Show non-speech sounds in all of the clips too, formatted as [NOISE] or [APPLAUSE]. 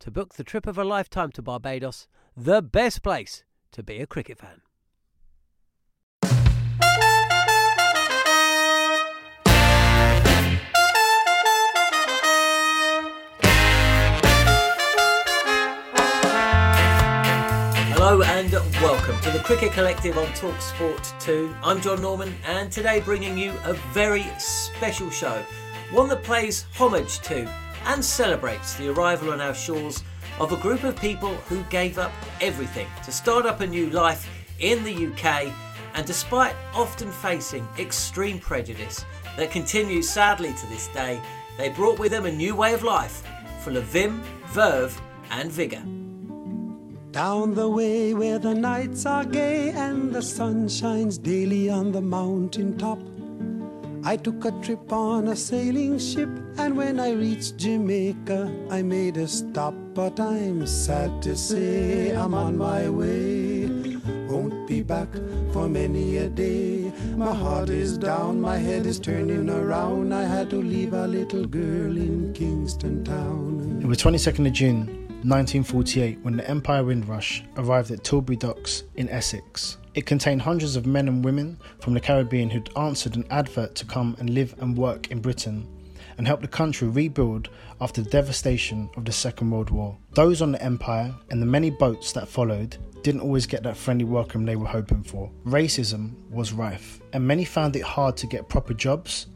to book the trip of a lifetime to Barbados, the best place to be a cricket fan. Hello and welcome to the Cricket Collective on Talksport 2. I'm John Norman and today bringing you a very special show, one that pays homage to and celebrates the arrival on our shores of a group of people who gave up everything to start up a new life in the UK and despite often facing extreme prejudice that continues sadly to this day, they brought with them a new way of life full of vim, verve and vigour. Down the way where the nights are gay and the sun shines daily on the mountain top. I took a trip on a sailing ship, and when I reached Jamaica, I made a stop. But I'm sad to say I'm on my way. Won't be back for many a day. My heart is down, my head is turning around. I had to leave a little girl in Kingston Town. It was 22nd of June 1948 when the Empire Windrush arrived at Tilbury Docks in Essex. It contained hundreds of men and women from the Caribbean who'd answered an advert to come and live and work in Britain and help the country rebuild after the devastation of the Second World War. Those on the Empire and the many boats that followed didn't always get that friendly welcome they were hoping for. Racism was rife, and many found it hard to get proper jobs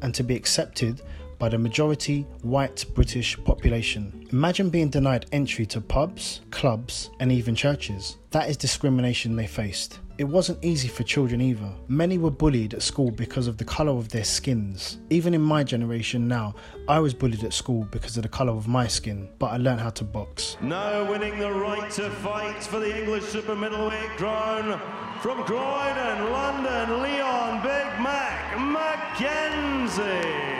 and to be accepted by the majority white British population. Imagine being denied entry to pubs, clubs, and even churches. That is discrimination they faced. It wasn't easy for children either. Many were bullied at school because of the colour of their skins. Even in my generation now, I was bullied at school because of the colour of my skin, but I learned how to box. Now winning the right to fight for the English super middleweight crown from Croydon, London, Leon Big Mac McKenzie.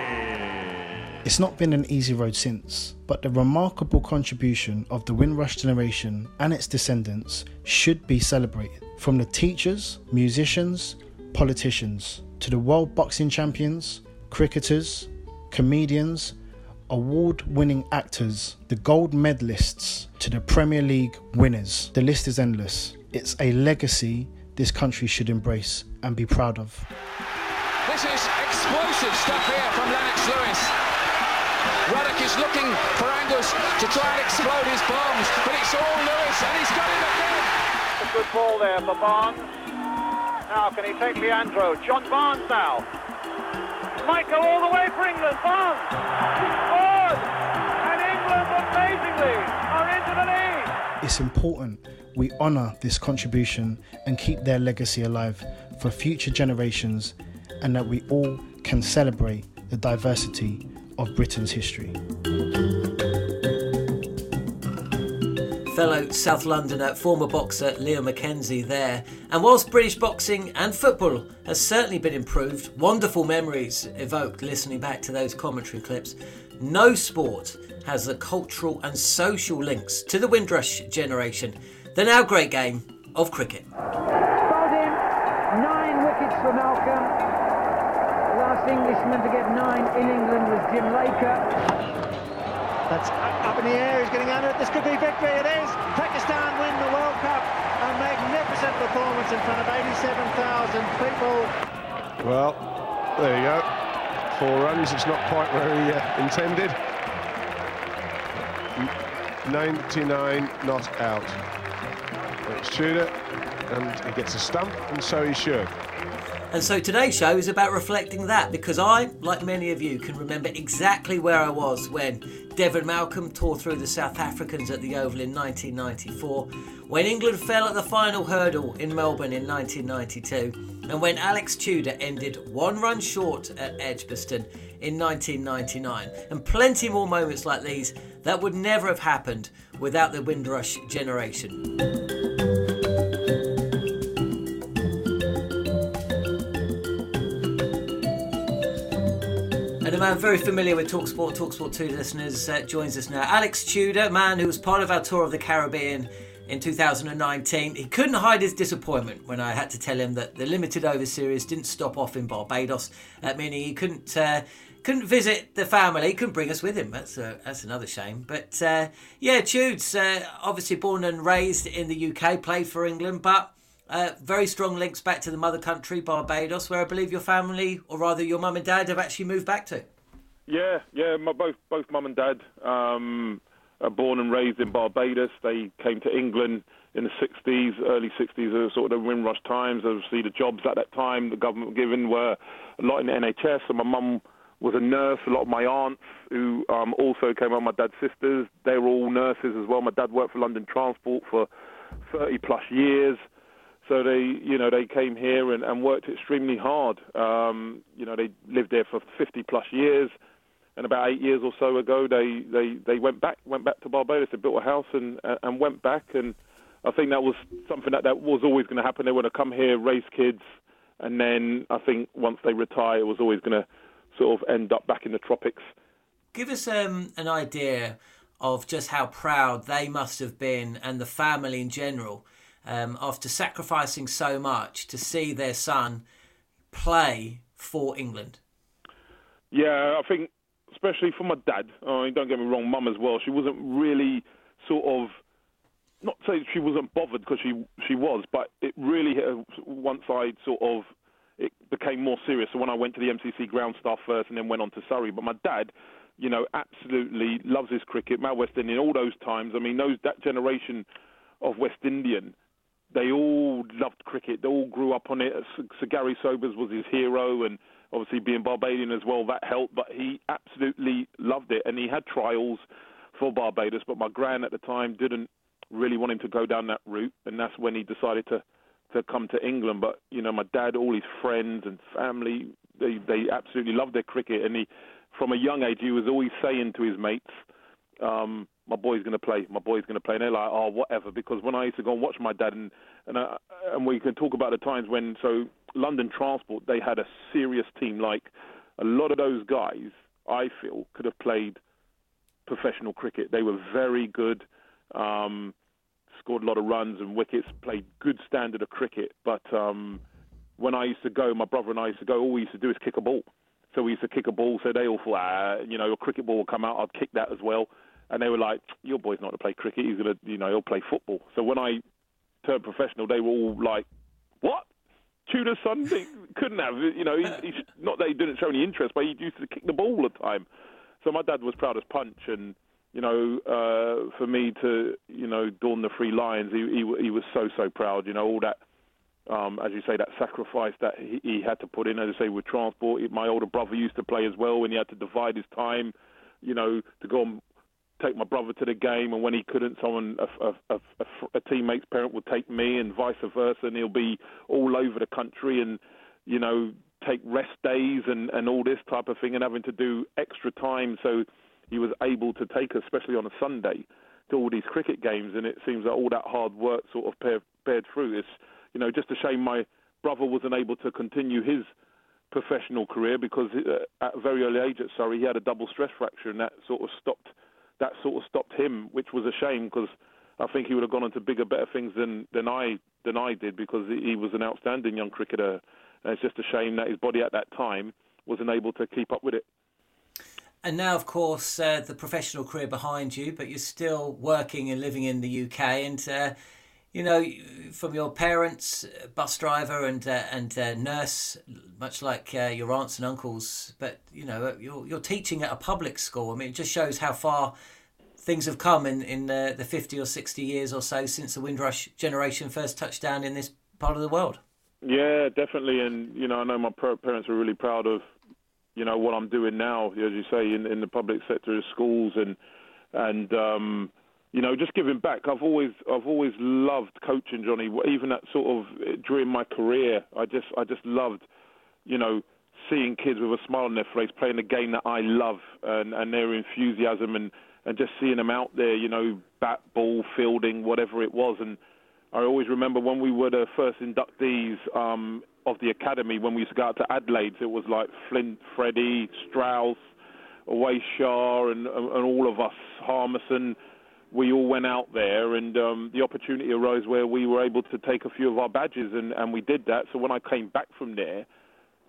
It's not been an easy road since, but the remarkable contribution of the Windrush generation and its descendants should be celebrated. From the teachers, musicians, politicians, to the world boxing champions, cricketers, comedians, award winning actors, the gold medalists, to the Premier League winners. The list is endless. It's a legacy this country should embrace and be proud of. This is explosive stuff here from Lennox Lewis. Ruddock is looking for Angus to try and explode his bombs, but it's all Lewis, and he's got it again. A good ball there for Barnes. Now can he take Leandro? John Barnes now. Might go all the way for England. Barnes. Scores! And England amazingly are into the lead. It's important we honour this contribution and keep their legacy alive for future generations, and that we all can celebrate the diversity of Britain's history. fellow South Londoner, former boxer Leo McKenzie there. And whilst British boxing and football has certainly been improved, wonderful memories evoked listening back to those commentary clips, no sport has the cultural and social links to the Windrush generation than our great game of cricket. Bowled nine wickets for Malcolm. The last Englishman to get nine in England was Jim Laker. That's up in the air, he's getting under it. This could be victory, it is. Pakistan win the World Cup. A magnificent performance in front of 87,000 people. Well, there you go. Four runs, it's not quite where he uh, intended. 99 not out. It's Tudor, and he gets a stump, and so he should. And so today's show is about reflecting that because I, like many of you, can remember exactly where I was when Devon Malcolm tore through the South Africans at the Oval in 1994, when England fell at the final hurdle in Melbourne in 1992, and when Alex Tudor ended one run short at Edgbaston in 1999, and plenty more moments like these that would never have happened without the Windrush generation. Man very familiar with Talksport, Talksport 2 listeners, uh, joins us now. Alex Tudor, man who was part of our tour of the Caribbean in 2019. He couldn't hide his disappointment when I had to tell him that the limited over series didn't stop off in Barbados, uh, meaning he couldn't uh, couldn't visit the family, couldn't bring us with him. That's uh, that's another shame. But uh, yeah, Tudes, uh, obviously born and raised in the UK, played for England, but uh, very strong links back to the mother country, Barbados, where I believe your family, or rather your mum and dad, have actually moved back to. Yeah, yeah, my, both both mum and dad um, are born and raised in Barbados. They came to England in the 60s, early 60s, uh, sort of the Windrush times. Obviously, the jobs at that time the government were given were a lot in the NHS. And my mum was a nurse. A lot of my aunts, who um, also came on my dad's sisters, they were all nurses as well. My dad worked for London Transport for 30 plus years. So they, you know, they came here and, and worked extremely hard. Um, you know, they lived there for 50 plus years, and about eight years or so ago, they, they, they went back went back to Barbados. They built a house and and went back. And I think that was something that, that was always going to happen. They want to come here, raise kids, and then I think once they retire, it was always going to sort of end up back in the tropics. Give us um, an idea of just how proud they must have been and the family in general um, after sacrificing so much to see their son play for England? Yeah, I think especially for my dad. Oh, mean, don't get me wrong, mum as well. She wasn't really sort of not say she wasn't bothered because she she was, but it really hit her once I sort of it became more serious. So when I went to the MCC ground staff first, and then went on to Surrey. But my dad, you know, absolutely loves his cricket. Mal West Indian, all those times. I mean, those that generation of West Indian they all loved cricket. They all grew up on it. Sir Garry Sobers was his hero, and obviously being Barbadian as well, that helped. But he absolutely loved it, and he had trials for Barbados. But my gran at the time didn't really want him to go down that route, and that's when he decided to to come to England. But you know, my dad, all his friends and family, they they absolutely loved their cricket, and he, from a young age, he was always saying to his mates. Um, my boy's going to play, my boy's going to play. And they're like, oh, whatever. Because when I used to go and watch my dad, and and, uh, and we can talk about the times when, so London Transport, they had a serious team. Like a lot of those guys, I feel, could have played professional cricket. They were very good, um, scored a lot of runs and wickets, played good standard of cricket. But um, when I used to go, my brother and I used to go, all we used to do is kick a ball. So we used to kick a ball. So they all thought, ah, you know, a cricket ball will come out. I'd kick that as well and they were like, "Your boy's not going to play cricket. He's gonna, you know, he'll play football." So when I turned professional, they were all like, "What?" Tudor's son couldn't have, you know, he, he's not that he didn't show any interest, but he used to kick the ball all the time. So my dad was proud as punch, and you know, uh, for me to, you know, don the three lions, he, he he was so so proud. You know, all that um, as you say, that sacrifice that he, he had to put in. As I say, with transport, my older brother used to play as well, and he had to divide his time, you know, to go and take my brother to the game, and when he couldn't, someone a, a, a, a teammate's parent would take me, and vice versa, and he'll be all over the country, and you know, take rest days and and all this type of thing, and having to do extra time, so he was able to take, especially on a Sunday, to all these cricket games, and it seems that all that hard work sort of bear, bared fruit. It's you know just a shame my brother wasn't able to continue his professional career because uh, at a very early age at Surrey he had a double stress fracture, and that sort of stopped that sort of stopped him, which was a shame because I think he would have gone on to bigger, better things than than I than I did because he was an outstanding young cricketer. And it's just a shame that his body at that time wasn't able to keep up with it. And now, of course, uh, the professional career behind you, but you're still working and living in the UK. And uh, you know, from your parents, bus driver and uh, and uh, nurse, much like uh, your aunts and uncles. But you know, you're you're teaching at a public school. I mean, it just shows how far things have come in in the, the 50 or 60 years or so since the Windrush generation first touched down in this part of the world. Yeah, definitely. And, you know, I know my parents were really proud of, you know, what I'm doing now, as you say, in, in the public sector, of schools and, and, um, you know, just giving back. I've always, I've always loved coaching, Johnny. Even at sort of during my career, I just, I just loved, you know, seeing kids with a smile on their face playing a game that I love and, and their enthusiasm and, and just seeing them out there, you know, bat, ball, fielding, whatever it was. And I always remember when we were the first inductees um, of the academy, when we used to go out to Adelaide, it was like Flint, Freddie, Strauss, Owais Shah, and, and all of us, Harmison. We all went out there, and um, the opportunity arose where we were able to take a few of our badges, and, and we did that. So when I came back from there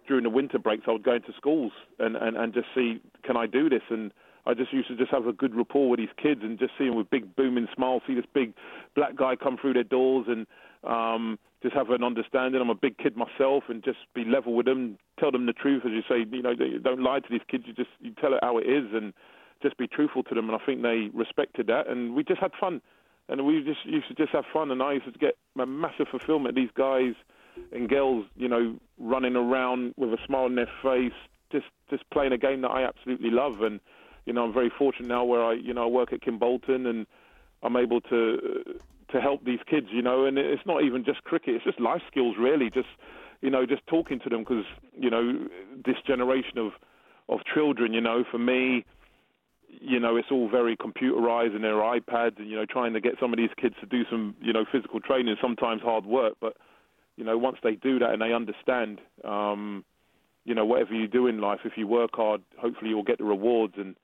during the winter breaks, I would go into schools and, and, and just see, can I do this? And I just used to just have a good rapport with these kids and just see them with big booming smiles, see this big black guy come through their doors and um, just have an understanding. I'm a big kid myself and just be level with them, tell them the truth, as you say. You know, don't lie to these kids. You just you tell it how it is and just be truthful to them. And I think they respected that, and we just had fun. And we just used to just have fun, and I used to get a massive fulfillment. These guys and girls, you know, running around with a smile on their face, just just playing a game that I absolutely love, and you know, I'm very fortunate now where I, you know, I work at Kimbolton and I'm able to to help these kids, you know, and it's not even just cricket; it's just life skills, really. Just, you know, just talking to them because, you know, this generation of of children, you know, for me, you know, it's all very computerized and their iPads, and you know, trying to get some of these kids to do some, you know, physical training, sometimes hard work, but you know, once they do that and they understand, um, you know, whatever you do in life, if you work hard, hopefully you'll get the rewards and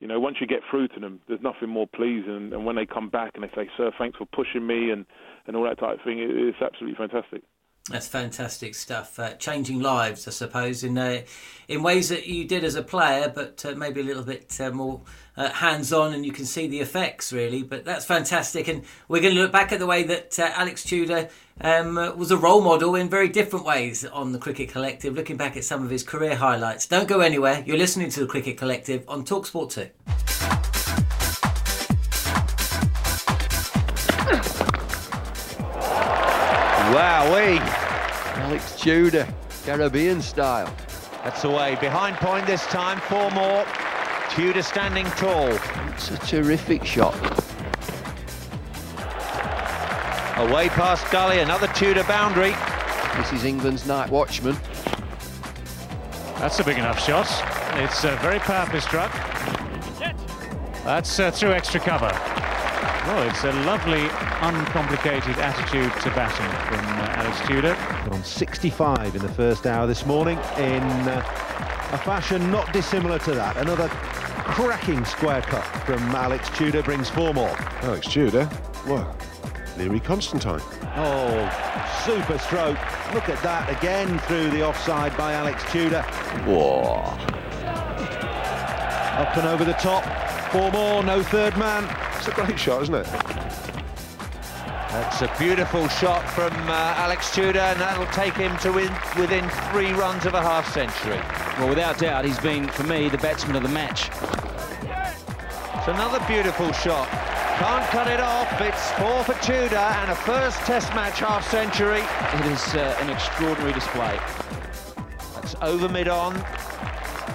you know, once you get through to them, there's nothing more pleasing. And when they come back and they say, "Sir, thanks for pushing me," and and all that type of thing, it's absolutely fantastic. That's fantastic stuff. Uh, changing lives, I suppose, in uh, in ways that you did as a player, but uh, maybe a little bit uh, more uh, hands on, and you can see the effects really. But that's fantastic, and we're going to look back at the way that uh, Alex Tudor um, was a role model in very different ways on the Cricket Collective. Looking back at some of his career highlights. Don't go anywhere. You're listening to the Cricket Collective on Talksport Two. Wowee! Alex Tudor, Caribbean style. That's away. Behind point this time, four more. Tudor standing tall. It's a terrific shot. Away past Gully, another Tudor boundary. This is England's night watchman. That's a big enough shot. It's uh, very powerfully struck. That's uh, through extra cover. Well, it's a lovely, uncomplicated attitude to batting from uh, Alex Tudor. But on 65 in the first hour this morning in uh, a fashion not dissimilar to that. Another cracking square cut from Alex Tudor brings four more. Alex Tudor? Well, Learie Constantine. Oh, super stroke. Look at that again through the offside by Alex Tudor. Whoa. Up and over the top. Four more, no third man. It's a great shot, isn't it? That's a beautiful shot from uh, Alex Tudor, and that'll take him to win within three runs of a half century. Well, without doubt, he's been, for me, the batsman of the match. It's another beautiful shot. Can't cut it off. It's four for Tudor and a first Test match half century. It is uh, an extraordinary display. That's over mid on.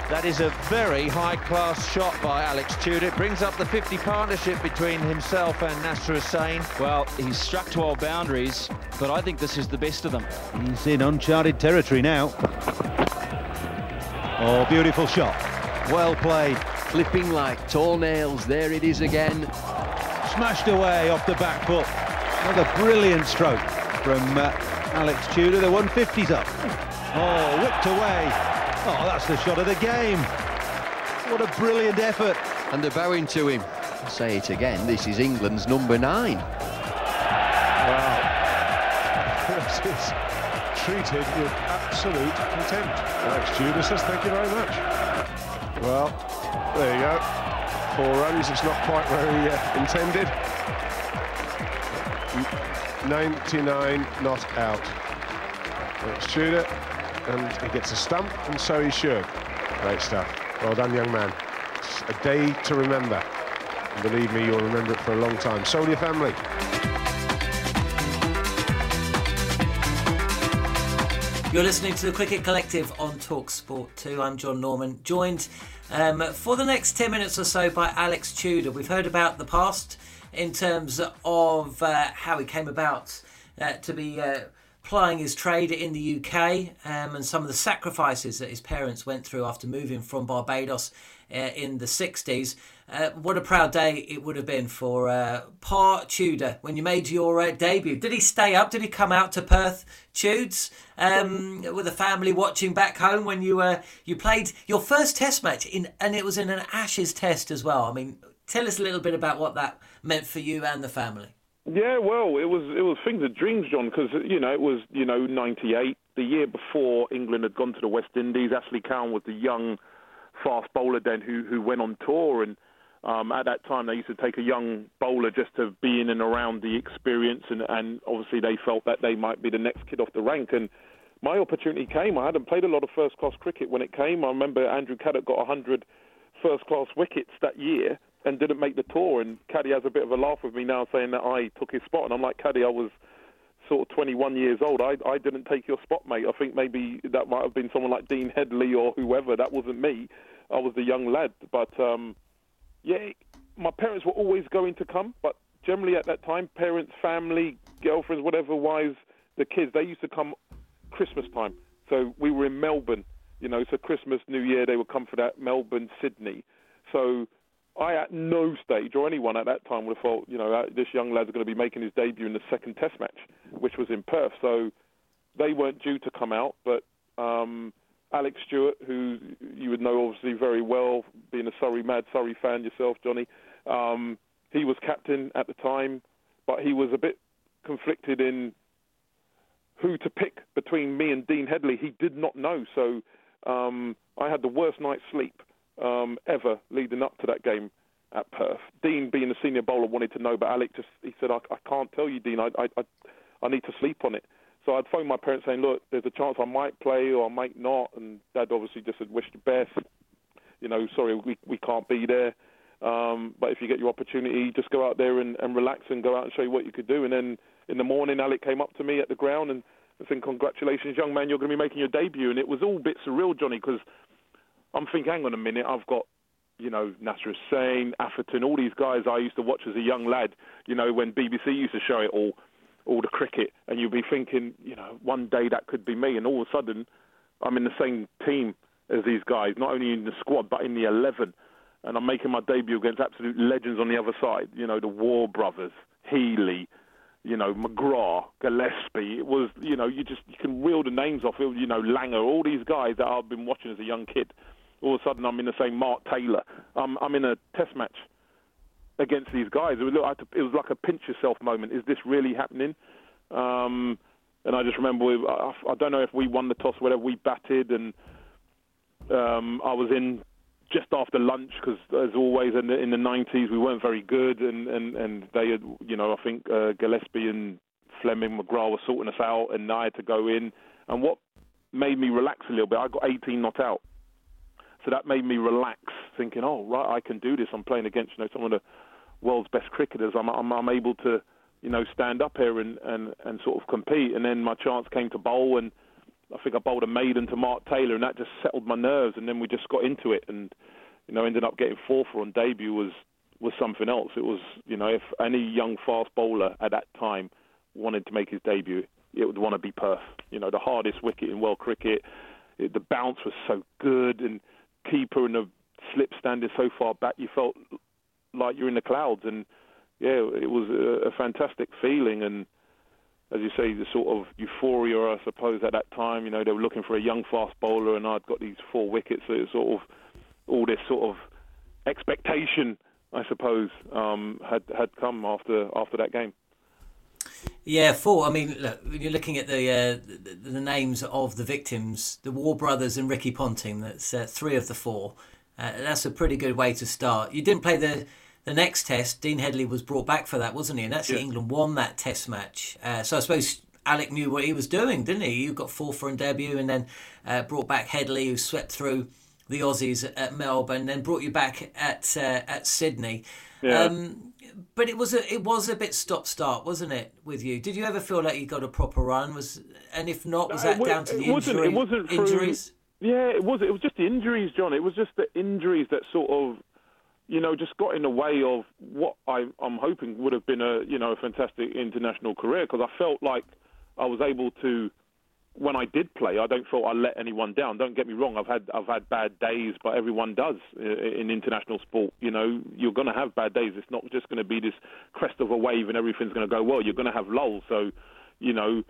That is a very high-class shot by Alex Tudor. It brings up the 50 partnership between himself and Nasser Hussain. Well, he's struck 12 boundaries, but I think this is the best of them. He's in uncharted territory now. Oh, beautiful shot. Well played. Flipping like tall nails. There it is again. smashed away off the back foot. Another brilliant stroke from uh, Alex Tudor. The 150's up. Oh, whipped away. Oh, that's the shot of the game. What a brilliant effort. And they're bowing to him. I'll say it again, this is England's number nine. Wow. [LAUGHS] This is treated with absolute contempt. Alex says thank you very much. Well, there you go. Four runs, it's not quite where he uh, intended. 99 not out. It's Tudor, and he gets a stump, and so he should. Great stuff. Well done, young man. It's a day to remember. And believe me, you'll remember it for a long time. So will your family. You're listening to the Cricket Collective on Talk Sport 2. I'm John Norman, joined um, for the next 10 minutes or so by Alex Tudor. We've heard about the past in terms of uh, how he came about uh, to be uh, plying his trade in the UK um, and some of the sacrifices that his parents went through after moving from Barbados uh, in the 60s. Uh, what a proud day it would have been for uh, Pa Tudor when you made your uh, debut. Did he stay up? Did he come out to Perth, Tudes, um, with the family watching back home when you uh, you played your first Test match in, and it was in an Ashes Test as well. I mean, tell us a little bit about what that meant for you and the family. Yeah, well, it was it was things of dreams, John, because you know it was you know '98, the year before England had gone to the West Indies. Ashley Cowan was the young fast bowler then who who went on tour and um, at that time, they used to take a young bowler just to be in and around the experience, and, and obviously they felt that they might be the next kid off the rank. And my opportunity came. I hadn't played a lot of first class cricket when it came. I remember Andrew Caddick got 100 first class wickets that year and didn't make the tour. And Caddy has a bit of a laugh with me now, saying that I took his spot. And I'm like, Caddy, I was sort of 21 years old. I I didn't take your spot, mate. I think maybe that might have been someone like Dean Headley or whoever. That wasn't me. I was the young lad, but. um yeah, my parents were always going to come, but generally at that time, parents, family, girlfriends, whatever wise, the kids, they used to come Christmas time. So we were in Melbourne, you know, so Christmas, New Year, they would come for that, Melbourne, Sydney. So I, at no stage, or anyone at that time, would have thought, you know, this young lad's going to be making his debut in the second Test match, which was in Perth. So they weren't due to come out, but um, Alex Stewart, who you would know obviously very well, being a Surrey mad Surrey fan yourself, Johnny. Um, he was captain at the time, but he was a bit conflicted in who to pick between me and Dean Headley. He did not know, so um, I had the worst night's sleep um, ever leading up to that game at Perth. Dean, being a senior bowler, wanted to know, but Alex just he said, "I, I can't tell you, Dean. I, I, I, I need to sleep on it." So I'd phone my parents saying, look, there's a chance I might play or I might not. And Dad obviously just said, wish the best. You know, sorry, we, we can't be there. Um, but if you get your opportunity, just go out there and, and relax and go out and show you what you could do. And then in the morning, Alec came up to me at the ground and said, congratulations, young man, you're going to be making your debut. And it was all a bit surreal, Johnny, because I'm thinking, hang on a minute, I've got you know, Nasser Hussain, Atherton, all these guys I used to watch as a young lad, you know, when BBC used to show it all all the cricket, and you'd be thinking, you know, one day that could be me, and all of a sudden, I'm in the same team as these guys, not only in the squad but in the 11, and I'm making my debut against absolute legends on the other side. You know, the Waugh brothers, Healy, you know, McGrath, Gillespie. It was, you know, you just you can reel the names off. You know, Langer, all these guys that I've been watching as a young kid. All of a sudden, I'm in the same Mark Taylor. I'm I'm in a Test match against these guys. It was, it was like a pinch yourself moment. Is this really happening? Um, and I just remember, we, I, I don't know if we won the toss, whatever. We batted, and um, I was in just after lunch because, as always, in the, in the 90s, we weren't very good, and, and, and they had, you know, I think uh, Gillespie and Fleming McGrath were sorting us out, and I had to go in. And what made me relax a little bit, I got 18 not out. So that made me relax, thinking, oh, right, I can do this. I'm playing against, you know, some of the world's best cricketers. I'm, I'm, I'm able to, you know, stand up here and, and, and sort of compete. And then my chance came to bowl, and I think I bowled a maiden to Mark Taylor, and that just settled my nerves. And then we just got into it, and you know, ended up getting fourth on debut was was something else. It was, you know, if any young fast bowler at that time wanted to make his debut, it would want to be Perth. You know, the hardest wicket in world cricket. It, the bounce was so good, and keeper and the slip standing so far back, you felt like you're in the clouds. And yeah, it was a, a fantastic feeling and as you say, the sort of euphoria, I suppose, at that time. You know, they were looking for a young fast bowler, and I'd got these four wickets. So it sort of all this sort of expectation, I suppose, um, had had come after after that game. Yeah, four. I mean, look, when you're looking at the, uh, the, the names of the victims, the Waugh Brothers and Ricky Ponting. That's uh, three of the four. Uh, that's a pretty good way to start. You didn't play the the next test. Dean Headley was brought back for that, wasn't he? And actually, yeah. England won that test match. Uh, so I suppose Alec knew what he was doing, didn't he? You got four for a debut, and then uh, brought back Headley, who swept through the Aussies at Melbourne, then brought you back at uh, at Sydney. Yeah. Um, but it was a it was a bit stop start, wasn't it, with you? Did you ever feel like you got a proper run? Was and if not, was uh, that down to the injury, it wasn't injuries? yeah, it was. It was just the injuries, John. It was just the injuries that sort of, you know, just got in the way of what I, I'm hoping would have been a you know a fantastic international career because I felt like I was able to when I did play, I don't feel I let anyone down. Don't get me wrong. I've had I've had bad days, but everyone does in international sport. You know, you're going to have bad days. It's not just going to be this crest of a wave and everything's going to go well. You're going to have lulls. So, you know,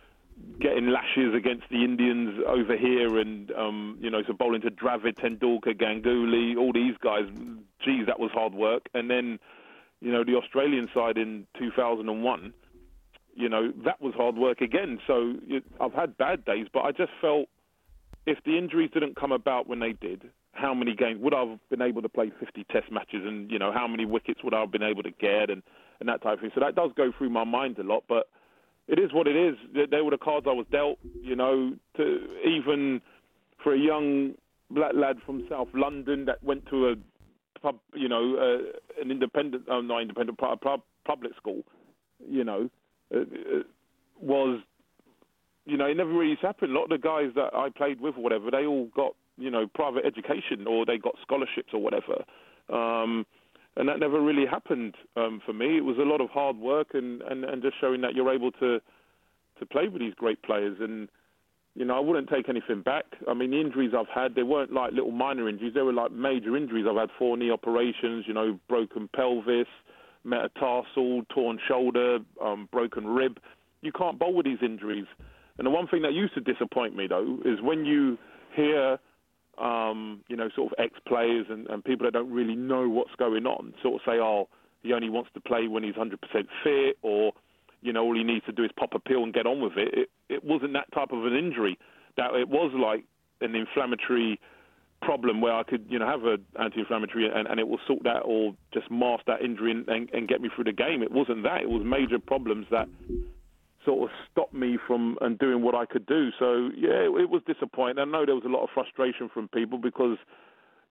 getting lashes against the Indians over here, and um, you know, so bowling to Dravid, Tendulkar, Ganguly, all these guys. Geez, that was hard work. And then, you know, the Australian side in 2001 you know, that was hard work again. So I've had bad days, but I just felt if the injuries didn't come about when they did, how many games would I have been able to play 50 test matches and, you know, how many wickets would I have been able to get and, and that type of thing. So that does go through my mind a lot, but it is what it is. They were the cards I was dealt, you know, to even for a young black lad from South London that went to a pub, you know, uh, an independent, uh, not independent, pub public school, you know, was, you know, it never really happened. A lot of the guys that I played with or whatever, they all got, you know, private education or they got scholarships or whatever. Um, and that never really happened um, for me. It was a lot of hard work and, and, and just showing that you're able to to play with these great players. And you know, I wouldn't take anything back. I mean, the injuries I've had, they weren't like little minor injuries. They were like major injuries. I've had four knee operations. You know, broken pelvis, metatarsal, torn shoulder, um, broken rib. You can't bowl with these injuries. And the one thing that used to disappoint me, though, is when you hear, um, you know, sort of ex-players and, and people that don't really know what's going on sort of say, oh, he only wants to play when he's 100% fit, or, you know, all he needs to do is pop a pill and get on with it. It, it wasn't that type of an injury. That it was like an inflammatory problem where I could, you know, have an anti-inflammatory and, and it will sort that or just mask that injury and, and, and get me through the game. It wasn't that. It was major problems that sort of stopped me from and doing what I could do. So yeah, it, it was disappointing. I know there was a lot of frustration from people because,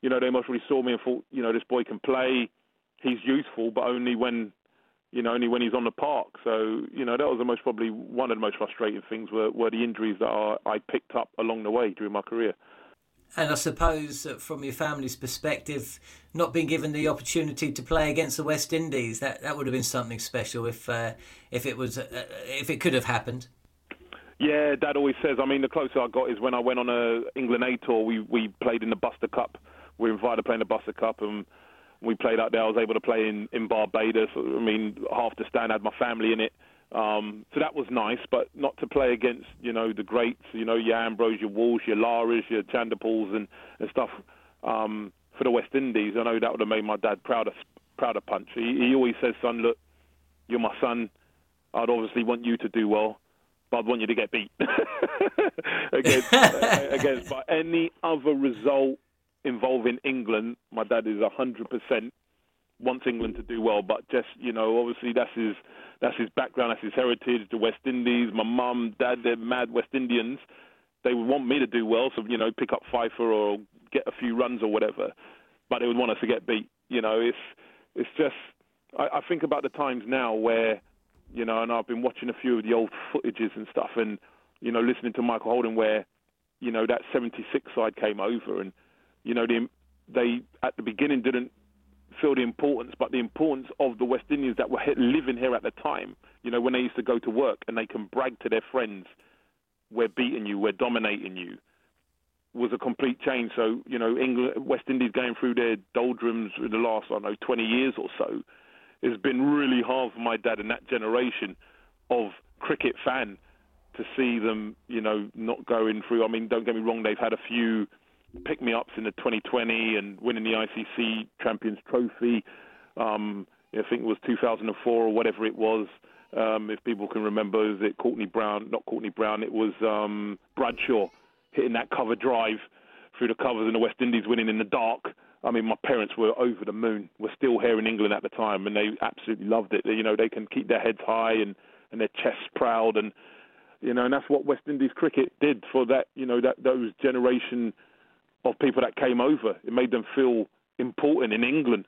you know, they must really saw me and thought, you know, this boy can play. He's useful, but only when, you know, only when he's on the park. So you know, that was the most probably one of the most frustrating things were, were the injuries that I, I picked up along the way during my career. And I suppose from your family's perspective, not being given the opportunity to play against the West Indies, that, that would have been something special if uh, if it was uh, if it could have happened. Yeah, Dad always says. I mean, the closer I got is when I went on a England A tour. We we played in the Busta Cup. We were invited to play in the Busta Cup, and we played out there. I was able to play in in Barbados. I mean, half the stand had my family in it. Um, so that was nice, but not to play against, you know, the greats, you know, your Ambrose, your Walsh, your Laras, your Chanderpauls and, and stuff um, for the West Indies. I know that would have made my dad proud of, proud of Punch. He, he always says, son, look, you're my son. I'd obviously want you to do well, but I'd want you to get beat [LAUGHS] against, [LAUGHS] against but any other result involving England, my dad is 100% wants England to do well, but just, you know, obviously that's his – that's his background, that's his heritage. The West Indies, my mum, dad, they're mad West Indians. They would want me to do well, so you know, pick up fifer or get a few runs or whatever. But they would want us to get beat. You know, it's it's just. I, I think about the times now where, you know, and I've been watching a few of the old footages and stuff, and you know, listening to Michael Holding where, you know, that '76 side came over, and you know, they they at the beginning didn't feel the importance, but the importance of the West Indians that were living here at the time, you know, when they used to go to work and they can brag to their friends, we're beating you, we're dominating you, was a complete change. So, you know, England, West Indies going through their doldrums in the last, I don't know, 20 years or so, it's been really hard for my dad and that generation of cricket fan to see them, you know, not going through. I mean, don't get me wrong, they've had a few pick me ups in the 2020 and winning the ICC Champions Trophy. Um, I think it was 2004 or whatever it was. Um, if people can remember, is it Courtney Browne? Not Courtney Browne. It was um, Bradshaw hitting that cover drive through the covers in the West Indies, winning in the dark. I mean, my parents were over the moon. We're still here in England at the time, and they absolutely loved it. You know, they can keep their heads high and and their chests proud, and you know, and that's what West Indies cricket did for that. You know, that those generation of people that came over. It made them feel important in England.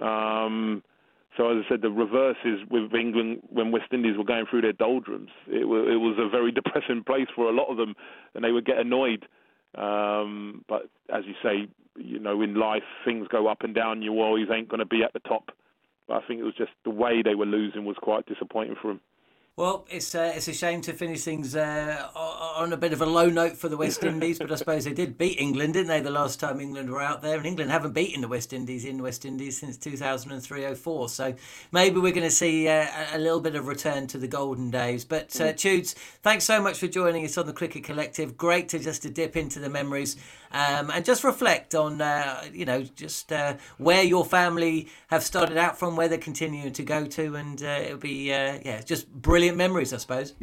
Um, so as I said, the reverse is with England when West Indies were going through their doldrums. It, w- it was a very [LAUGHS] depressing place for a lot of them, and they would get annoyed. Um, but as you say, you know, in life things go up and down. You always ain't going to be at the top. But I think it was just the way they were losing was quite disappointing for them. Well, it's uh, it's a shame to finish things uh, on a bit of a low note for the West [LAUGHS] Indies, but I suppose they did beat England, didn't they? The last time England were out there, and England haven't beaten the West Indies in West Indies since 2003-04. So maybe we're going to see uh, a little bit of return to the golden days. But uh, Tudes, thanks so much for joining us on the Cricket Collective. Great to just to dip into the memories um, and just reflect on uh, you know just uh, where your family have started out from, where they're continuing to go to, and uh, it'll be uh, yeah just brilliant memories, I suppose.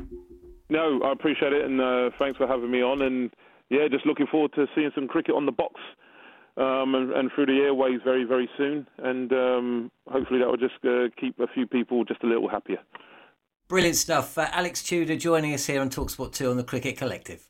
No, I appreciate it, and uh, thanks for having me on. And yeah, just looking forward to seeing some cricket on the box um, and, and, through the airways very, very soon. And um, hopefully that will just uh, keep a few people just a little happier. Brilliant stuff. Uh, Alex Tudor joining us here on Talksport 2 on the Cricket Collective.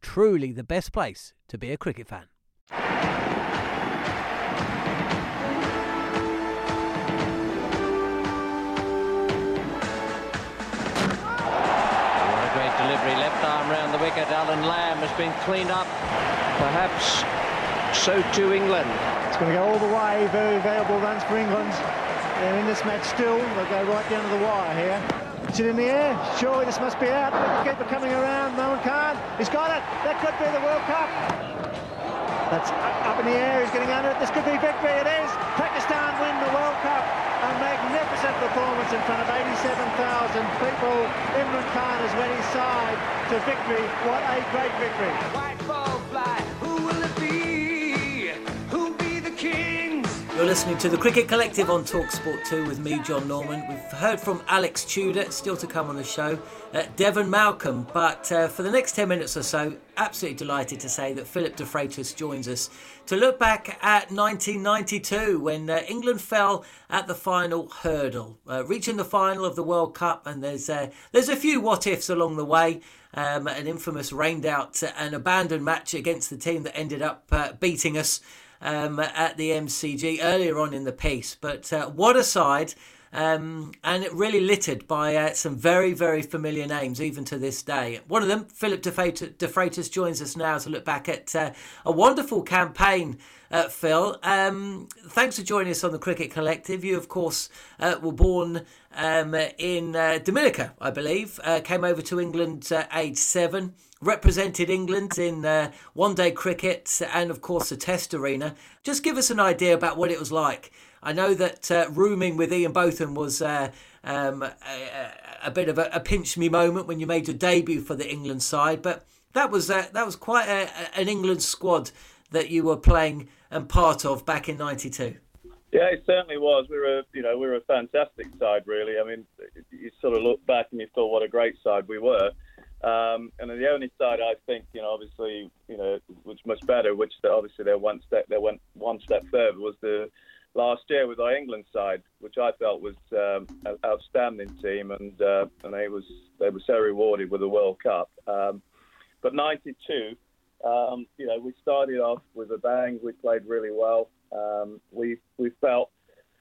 truly the best place to be a cricket fan. What a great delivery, left arm round the wicket. Alan Lamb has been cleaned up. Perhaps so too England. It's going to go all the way. Very valuable runs for England. They're in this match still. They'll go right down to the wire here. It in the air. Surely this must be out. Keeper coming around. Moin Khan. He's got it. That could be the World Cup. That's up in the air. He's getting under it. This could be victory. It is. Pakistan win the World Cup. A magnificent performance in front of 87,000 people. Imran Khan has led his side to victory. What a great victory. You're listening to the Cricket Collective on Talksport 2 with me, John Norman. We've heard from Alex Tudor, still to come on the show, uh, Devon Malcolm. But uh, for the next 10 minutes or so, absolutely delighted to say that Phillip DeFreitas joins us to look back at 1992 when uh, England fell at the final hurdle, uh, reaching the final of the World Cup. And there's uh, there's a few what ifs along the way. Um, an infamous rained out and abandoned match against the team that ended up uh, beating us um, at the MCG earlier on in the piece. But uh, what a side! Um, and it really littered by uh, some very, very familiar names, even to this day. One of them, Phillip DeFreitas, joins us now to look back at uh, a wonderful campaign, uh, Phil. Um, thanks for joining us on the Cricket Collective. You, of course, uh, were born um, in uh, Dominica, I believe, uh, came over to England at age seven represented England in uh, one day cricket and, of course, the Test arena. Just give us an idea about what it was like I know that uh, rooming with Ian Botham was uh, um, a, a, bit of a, a, pinch me moment when you made your debut for the England side, but that was uh, that was quite a, an England squad that you were playing and part of back in '92. Yeah, it certainly was. We were, you know, we were a fantastic side, really. I mean, you sort of look back and you thought what a great side we were. Um, and the only side I think, you know, obviously, you know, was much better, which obviously they one step, they went one step further, was the last year with our England side, which I felt was um, an outstanding team, and uh, and they was they were so rewarded with the World Cup. Um, but '92, um, you know, we started off with a bang. We played really well. Um, we we felt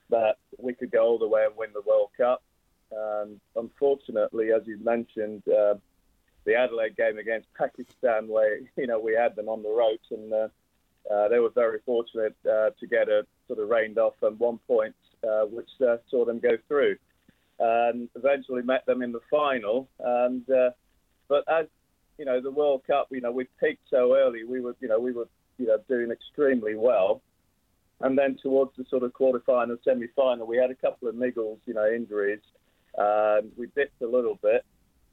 that we could go all the way and win the World Cup. And unfortunately, as you mentioned, uh, the Adelaide game against Pakistan, where you know we had them on the ropes and. Uh, uh, they were very fortunate uh, to get a sort of rained off at one point, uh, which uh, saw them go through, and eventually met them in the final. And uh, but as you know, the World Cup, you know, we peaked so early. We were, you know, we were, you know, doing extremely well. And then towards the sort of quarter-final, semi-final, we had a couple of niggles, you know, injuries. Um, we dipped a little bit,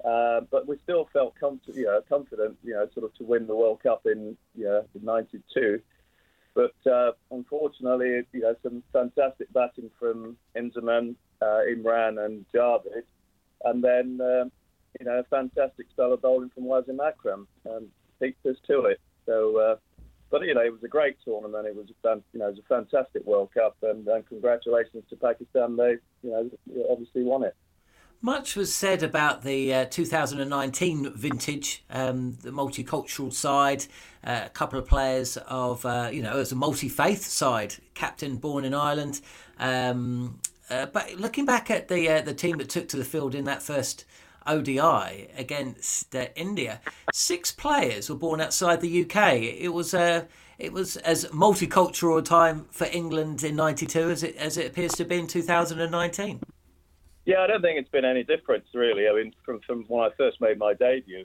uh, but we still felt you know, confident, you know, sort of to win the World Cup in, you know, in '92. But uh, unfortunately, you know, some fantastic batting from Inzamam, uh, Imran, and Javed, and then um, you know, a fantastic spell of bowling from Wasim Akram, and beat us to it. So, uh, but you know, it was a great tournament. It was a fan, you know, it was a fantastic World Cup, and, and congratulations to Pakistan. They, you know, obviously won it. Much was said about the uh, 2019 vintage, um, the multicultural side. Uh, a couple of players of, uh, you know, as a multi faith side, captain born in Ireland. Um, uh, but looking back at the uh, the team that took to the field in that first ODI against uh, India, six players were born outside the UK. It was a it was as multicultural a time for England in '92 as it as it appears to be in 2019. Yeah, I don't think it's been any difference really. I mean, from from when I first made my debut,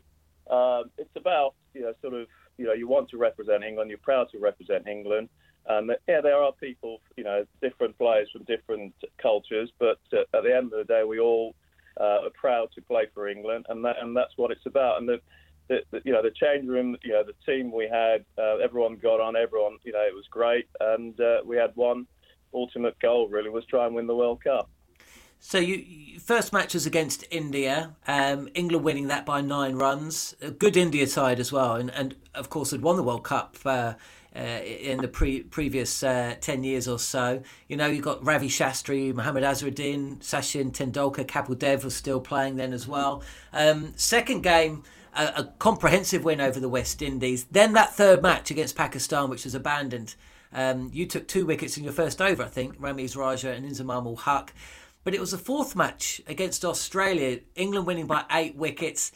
um, it's about you know sort of you know you want to represent England, you're proud to represent England, and yeah, there are people you know different players from different cultures, but uh, at the end of the day, we all uh, are proud to play for England, and that and that's what it's about. And the, the, the you know the change room, you know the team we had, uh, everyone got on, everyone you know it was great, and uh, we had one ultimate goal really was try and win the World Cup. So you first match was against India, um, England winning that by nine runs. A good India side as well, and, and of course had won the World Cup uh, uh, in the pre- previous uh, ten years or so. You know you've got Ravi Shastri, Mohammad Azharuddin, Sachin Tendulkar, Kapil Dev was still playing then as well. Um, second game. A, a comprehensive win over the West Indies. Then that third match against Pakistan, which was abandoned. Um, you took two wickets in your first over, I think, Ramiz Raja and Inzamam ul Haq. But it was a fourth match against Australia, England winning by eight wickets.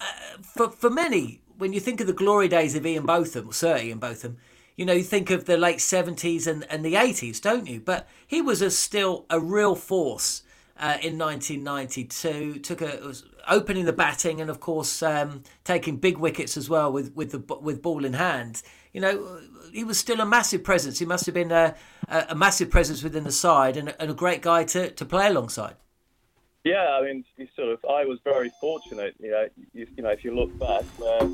Uh, for, for many, when you think of the glory days of Ian Botham, Sir Ian Botham, you know, you think of the late 70s and, and the 80s, don't you? But he was a, still a real force uh, in 1992. Took a opening the batting and, of course, um, taking big wickets as well with, with, the, with ball in hand you know, he was still a massive presence. He must have been a, a massive presence within the side and a, and a great guy to, to play alongside. Yeah, I mean, sort of. I was very fortunate. You know, you, you know, if you look back, uh, I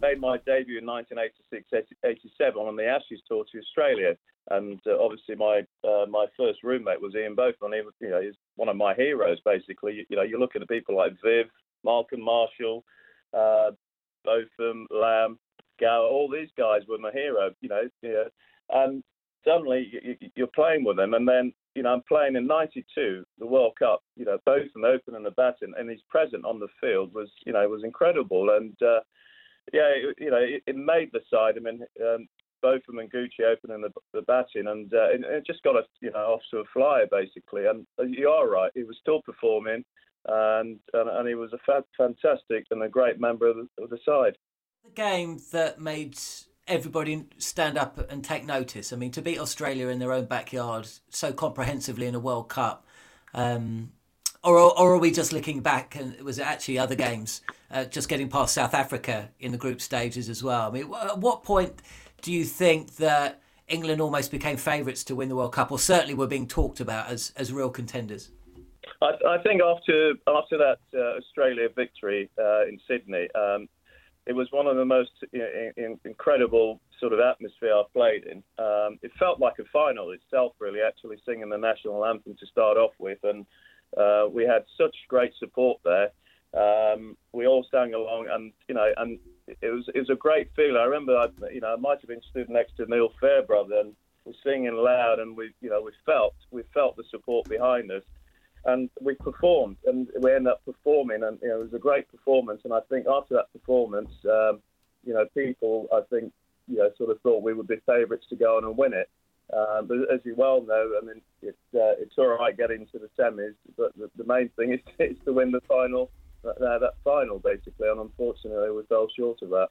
made my debut in 1986, 87 on the Ashes tour to Australia, and uh, obviously my uh, my first roommate was Ian Botham. He was, you know, he's one of my heroes. Basically, you, you know, you're looking at people like Viv, Malcolm Marshall, uh, Botham, Lamb, Gower, all these guys were my hero, you know. Yeah. And suddenly you, you're playing with them, and then you know I'm playing in '92, the World Cup. You know, Botham open and batting, and he's present on the field was you know was incredible, and uh, yeah, you know it, it made the side. I mean, um, Botham and Gooch opening the, the batting, and uh, it, it just got us you know off to a flyer basically. And uh, you are right, he was still performing, and and, and he was a fa- fantastic and a great member of the, of the side. The game that made everybody stand up and take notice. I mean, to beat Australia in their own backyard so comprehensively in a World Cup, um, or, or are we just looking back and was it actually other games, uh, just getting past South Africa in the group stages as well? I mean, at what point do you think that England almost became favourites to win the World Cup, or certainly were being talked about as, as real contenders? I, I think after after that uh, Australia victory uh, in Sydney, um, it was one of the most in, incredible sort of atmosphere I've played in. Um, it felt like a final itself, really, actually singing the national anthem to start off with, and uh, we had such great support there. Um, we all sang along, and you know, and it was it was a great feeling. I remember, I, you know, I might have been stood next to Neil Fairbrother, and we're singing loud, and we, you know, we felt we felt the support behind us. And we performed and we ended up performing and you know, it was a great performance. And I think after that performance um, you know people I think you know sort of thought we would be favourites to go on and win it. Um, but as you well know I mean it's uh, it's all right getting to the semis but the, the main thing is, [LAUGHS] is to win the final uh, that final basically and unfortunately we fell short of that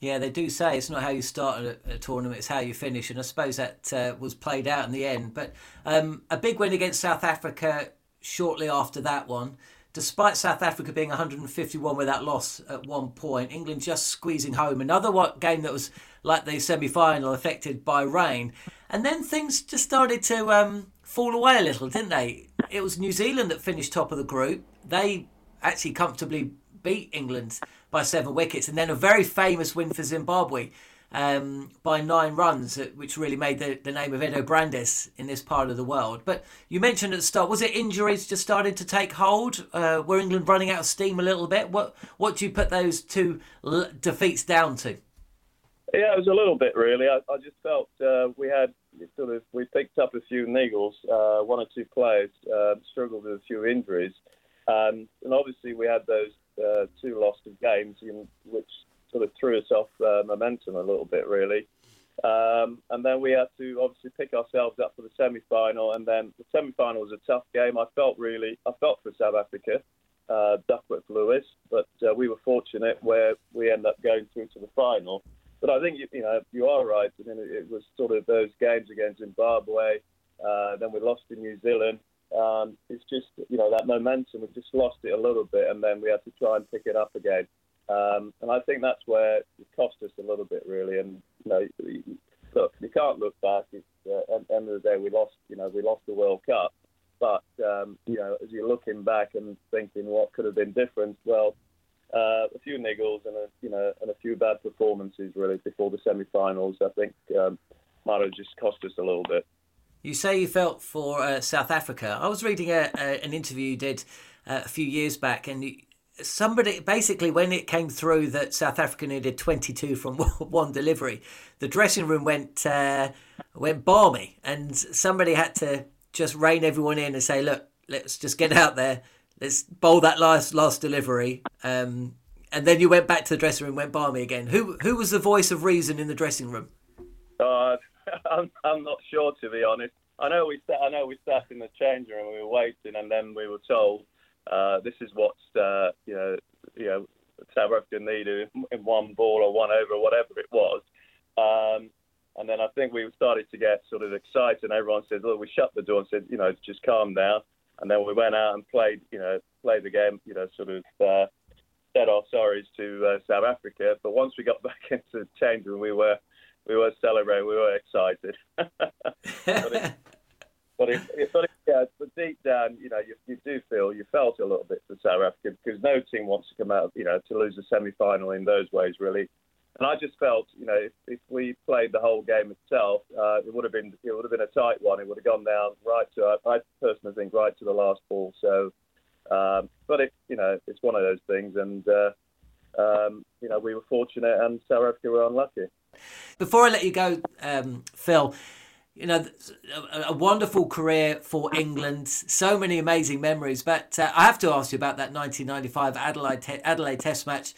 yeah, they do say it's not how you start a, a tournament; it's how you finish, and I suppose that uh, was played out in the end. But um, a big win against South Africa shortly after that one. Despite South Africa being 151 with that loss at one point, England just squeezing home another game that was like the semi final affected by rain. And then things just started to um, fall away a little, didn't they? It was New Zealand that finished top of the group. They actually comfortably beat England by seven wickets. And then a very famous win for Zimbabwe um, by nine runs, uh, which really made the, the name of Eddo Brandes in this part of the world. But you mentioned at the start, was it injuries just started to take hold? Uh, were England running out of steam a little bit? What what do you put those two l- defeats down to? Yeah, it was a little bit really. I, I just felt uh, we had sort of we picked up a few niggles. Uh, one or two players uh, struggled with a few injuries, um, and obviously we had those uh, two lost games in which sort of threw us off uh, momentum a little bit, really. Um, and then we had to obviously pick ourselves up for the semi-final, and then the semi-final was a tough game. I felt really, I felt for South Africa, uh, Duckworth Lewis, but uh, we were fortunate where we ended up going through to the final. But I think you, you know you are right. I mean, it, it was sort of those games against Zimbabwe. Uh, then we lost in New Zealand. Um, it's just you know that momentum. We just lost it a little bit, and then we had to try and pick it up again. Um, and I think that's where it cost us a little bit, really. And you know, look, you can't look back. It's, uh, at the end of the day, we lost. You know, we lost the World Cup. But um, you know, as you're looking back and thinking what could have been different, well, uh, a few niggles and a you know and a few bad performances really before the semi-finals. I think um, might have just cost us a little bit. You say you felt for uh, South Africa. I was reading a, a, an interview you did uh, a few years back, and you, somebody basically when it came through that South Africa needed 22 from [LAUGHS] one delivery, the dressing room went uh, went balmy, and somebody had to just rein everyone in and say, "Look, let's just get out there, let's bowl that last last delivery." Um, and then you went back to the dressing room, went balmy again. Who who was the voice of reason in the dressing room? Uh, [LAUGHS] I'm, I'm not sure to be honest. I know we sat, I know we sat in the change room and we were waiting, and then we were told uh, this is what uh, you know, you know, South Africa needed in one ball or one over or whatever it was. Um, and then I think we started to get sort of excited, and everyone said, "Look, we shut the door and said, you know, just calm down." And then we went out and played, you know, played the game, you know, sort of uh, said our sorries to uh, South Africa. But once we got [LAUGHS] back into the change room, we were we were celebrating, we were excited. [LAUGHS] but it, but it, but it, yeah, but deep down, you know, you, you do feel you felt a little bit for South Africa because no team wants to come out, you know, to lose a semi-final in those ways, really. And I just felt, you know, if, if we played the whole game itself, uh, it would have been it would have been a tight one. It would have gone down right to, I personally think, right to the last ball. So, um, but it, you know, it's one of those things, and uh, um, you know, we were fortunate, and South Africa were unlucky. Before I let you go, um, Phil, you know, a, a, wonderful career for England, so many amazing memories. But uh, I have to ask you about that 1995 Adelaide, Adelaide Test match,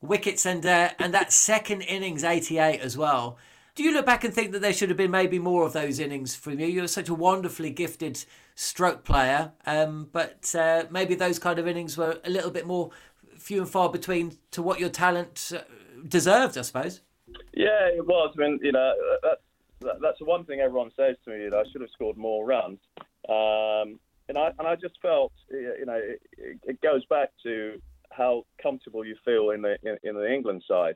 wickets and uh, and that second innings 88 as well. Do you look back and think that there should have been maybe more of those innings from you? You're such a wonderfully gifted stroke player, um, but uh, maybe those kind of innings were a little bit more few and far between to what your talent uh, deserved, I suppose. Yeah, it was. I mean, you know, that's that's the one thing everyone says to me. Know, I should have scored more runs. Um, and I and I just felt, you know, it, it goes back to how comfortable you feel in the in, in the England side.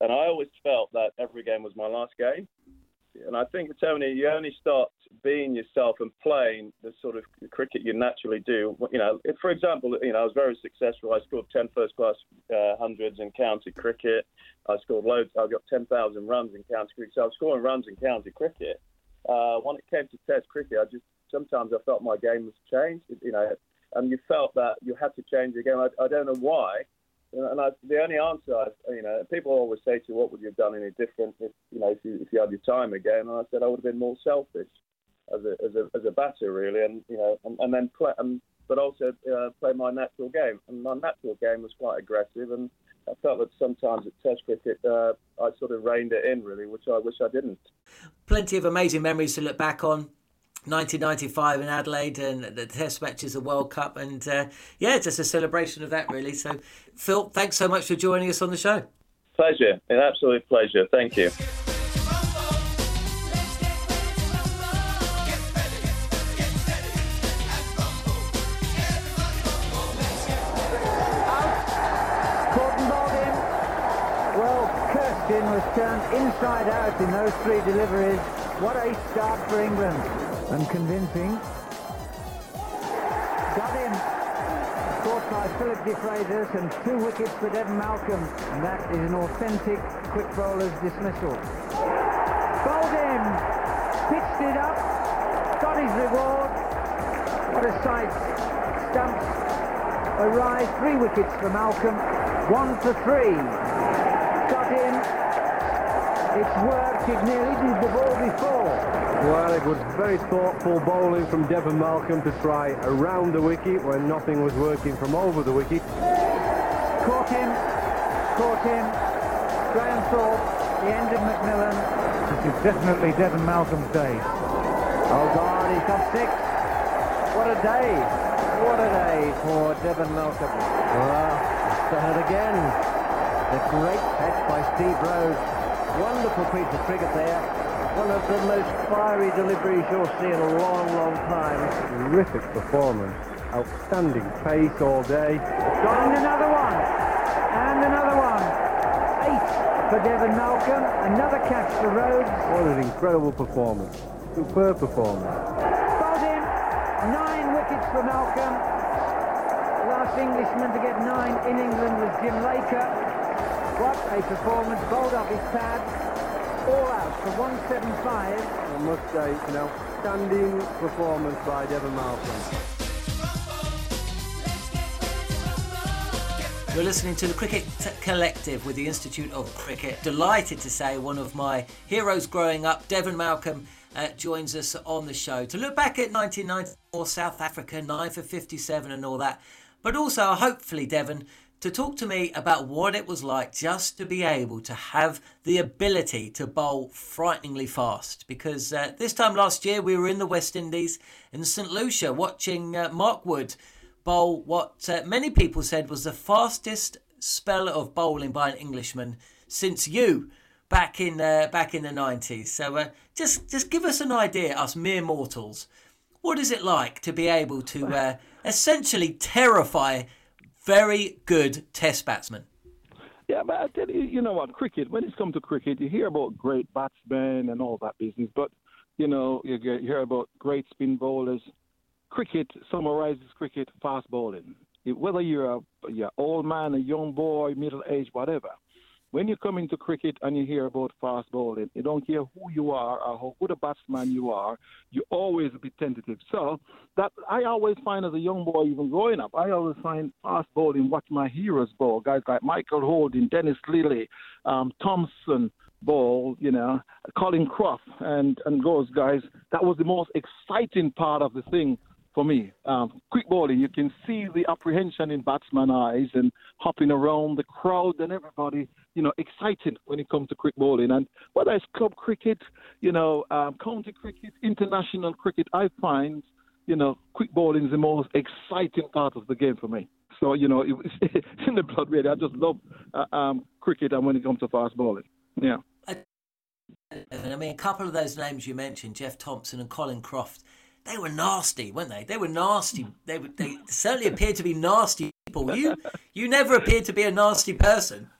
And I always felt that every game was my last game. And I think, it's only you only start being yourself and playing the sort of cricket you naturally do. You know, if, for example, you know, I was very successful. I scored 10 first class uh, hundreds in county cricket. I scored loads. I got 10,000 runs in county cricket. So I was scoring runs in county cricket. Uh, when it came to Test cricket, I just sometimes I felt my game was changed. You know, and you felt that you had to change again. I, I don't know why. And I, the only answer, I, you know, people always say to you, "What would you have done any different if you know if you if you had your time again?" And I said I would have been more selfish as a as a as a batter, really, and you know, and, and then play, and, but also uh, play my natural game. And my natural game was quite aggressive, and I felt that sometimes at Test cricket uh, I sort of reined it in, really, which I wish I didn't. Plenty of amazing memories to look back on. 1995 in Adelaide and the Test matches, the World Cup, and uh, yeah, just a celebration of that, really. So, Phil, thanks so much for joining us on the show. Pleasure, an absolute pleasure. Thank you. Well Kirsten was turned inside out in those three deliveries. What a start for England and convincing. Got him. Caught by Phillip DeFreitas and two wickets for Devon Malcolm. And that is an authentic quick bowler's dismissal. Bowled in. Pitched it up. Got his reward. What a sight. Stumps arrive. Three wickets for Malcolm. One for three. Got him. It's worked. It nearly did the ball before. Well, it was very thoughtful bowling from Devon Malcolm to try around the wicket when nothing was working from over the wicket. Caught him, caught him. Graham Thorpe, the end of McMillan. This is definitely Devon Malcolm's day. Oh God, he's got six. What a day. What a day for Devon Malcolm. Well, he's done it again. A great catch by Steve Rhodes. Wonderful piece of cricket there one of the most fiery deliveries you'll see in a long, long time. Terrific performance. Outstanding pace all day. And another one. And another one. Eight for Devon Malcolm. Another catch for Rhodes. What an incredible performance. Superb performance. Bowled in. Nine wickets for Malcolm. Last Englishman to get nine in England was Jim Laker. What a performance. Bowled off his pad all out for 175. I must say, an outstanding performance by Devon Malcolm. You're listening to the Cricket Collective with the Institute of Cricket. Delighted to say one of my heroes growing up, Devon Malcolm, uh, joins us on the show to look back at 1994 South Africa, 9 for 57 and all that. But also, hopefully, Devon, to talk to me about what it was like just to be able to have the ability to bowl frighteningly fast. Because uh, this time last year we were in the West Indies in St Lucia watching uh, Mark Wood bowl what uh, many people said was the fastest spell of bowling by an Englishman since you back in uh, back in the 90s. So uh, just just give us an idea, us mere mortals. What is it like to be able to uh, essentially terrify very good test batsman. Yeah, but I tell you, you know what, cricket, when it's come to cricket, you hear about great batsmen and all that business, but, you know, you, hear about great spin bowlers. Cricket summarizes cricket fast bowling. Whether you're a you're old man, a young boy, middle age, whatever, when you come into cricket and you hear about fast bowling, you don't care who you are or how good a batsman you are, you always be tentative. So that I always find as a young boy, even growing up, I always find fast bowling, watch my heroes bowl, guys like Michael Holding, Dennis Lillee, um, Thomson, ball, you know, Colin Croft and, and those guys, that was the most exciting part of the thing for me. Um, quick bowling, you can see the apprehension in batsman eyes and hopping around the crowd and everybody, you know, exciting when it comes to cricket bowling. And whether it's club cricket, you know, um, county cricket, international cricket, I find, you know, quick bowling is the most exciting part of the game for me. So, you know, it, [LAUGHS] it's in the blood, really. I just love uh, um, cricket and when it comes to fast bowling. Yeah. I mean, a couple of those names you mentioned, Jeff Thomson and Colin Croft, they were nasty, weren't they? They were nasty. They were, they certainly appeared to be nasty people. You you never appeared to be a nasty person.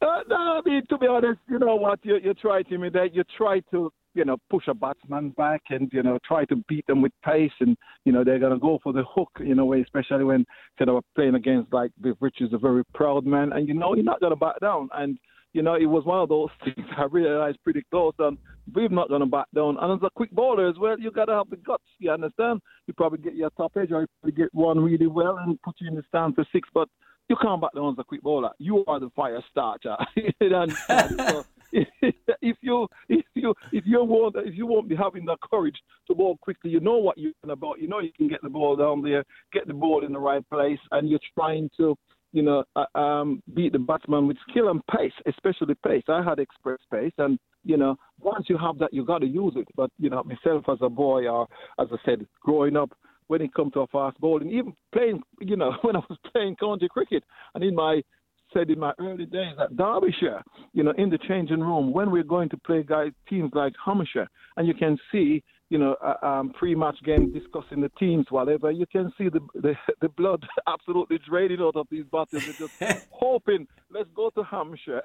Uh, no, I mean to be honest, you know what? You you try to imitate. You try to you know push a batsman back and you know try to beat them with pace, and you know they're gonna go for the hook a way, especially when you know playing against like Viv Richards, a very proud man, and you know you're not gonna back down and you know, it was one of those [LAUGHS] things I realized pretty close and we're not going to back down. And as a quick bowler as well, you got to have the guts. You understand? You probably get your top edge or you probably get one really well and put you in the stand for six, but you can't back down as a quick bowler. You are the fire starter. [LAUGHS] so, [LAUGHS] if you if you if you won't if you won't be having the courage to bowl quickly, you know what you're about. You know you can get the ball down there, get the ball in the right place, and you're trying to you know, uh, um, beat the batsman with skill and pace, especially pace. I had express pace, and you know, once you have that, you got to use it. But you know, myself as a boy, or as I said, growing up, when it comes to a fast bowling, even playing, you know, [LAUGHS] when I was playing county cricket, and in my said in my early days at Derbyshire, you know, in the changing room when we're going to play guys teams like Hampshire, and you can see you know, uh, um, pre-match game discussing the teams, whatever, you can see the the, [LAUGHS] the blood [LAUGHS] absolutely draining out of these battles. They're just hoping, let's go to Hampshire,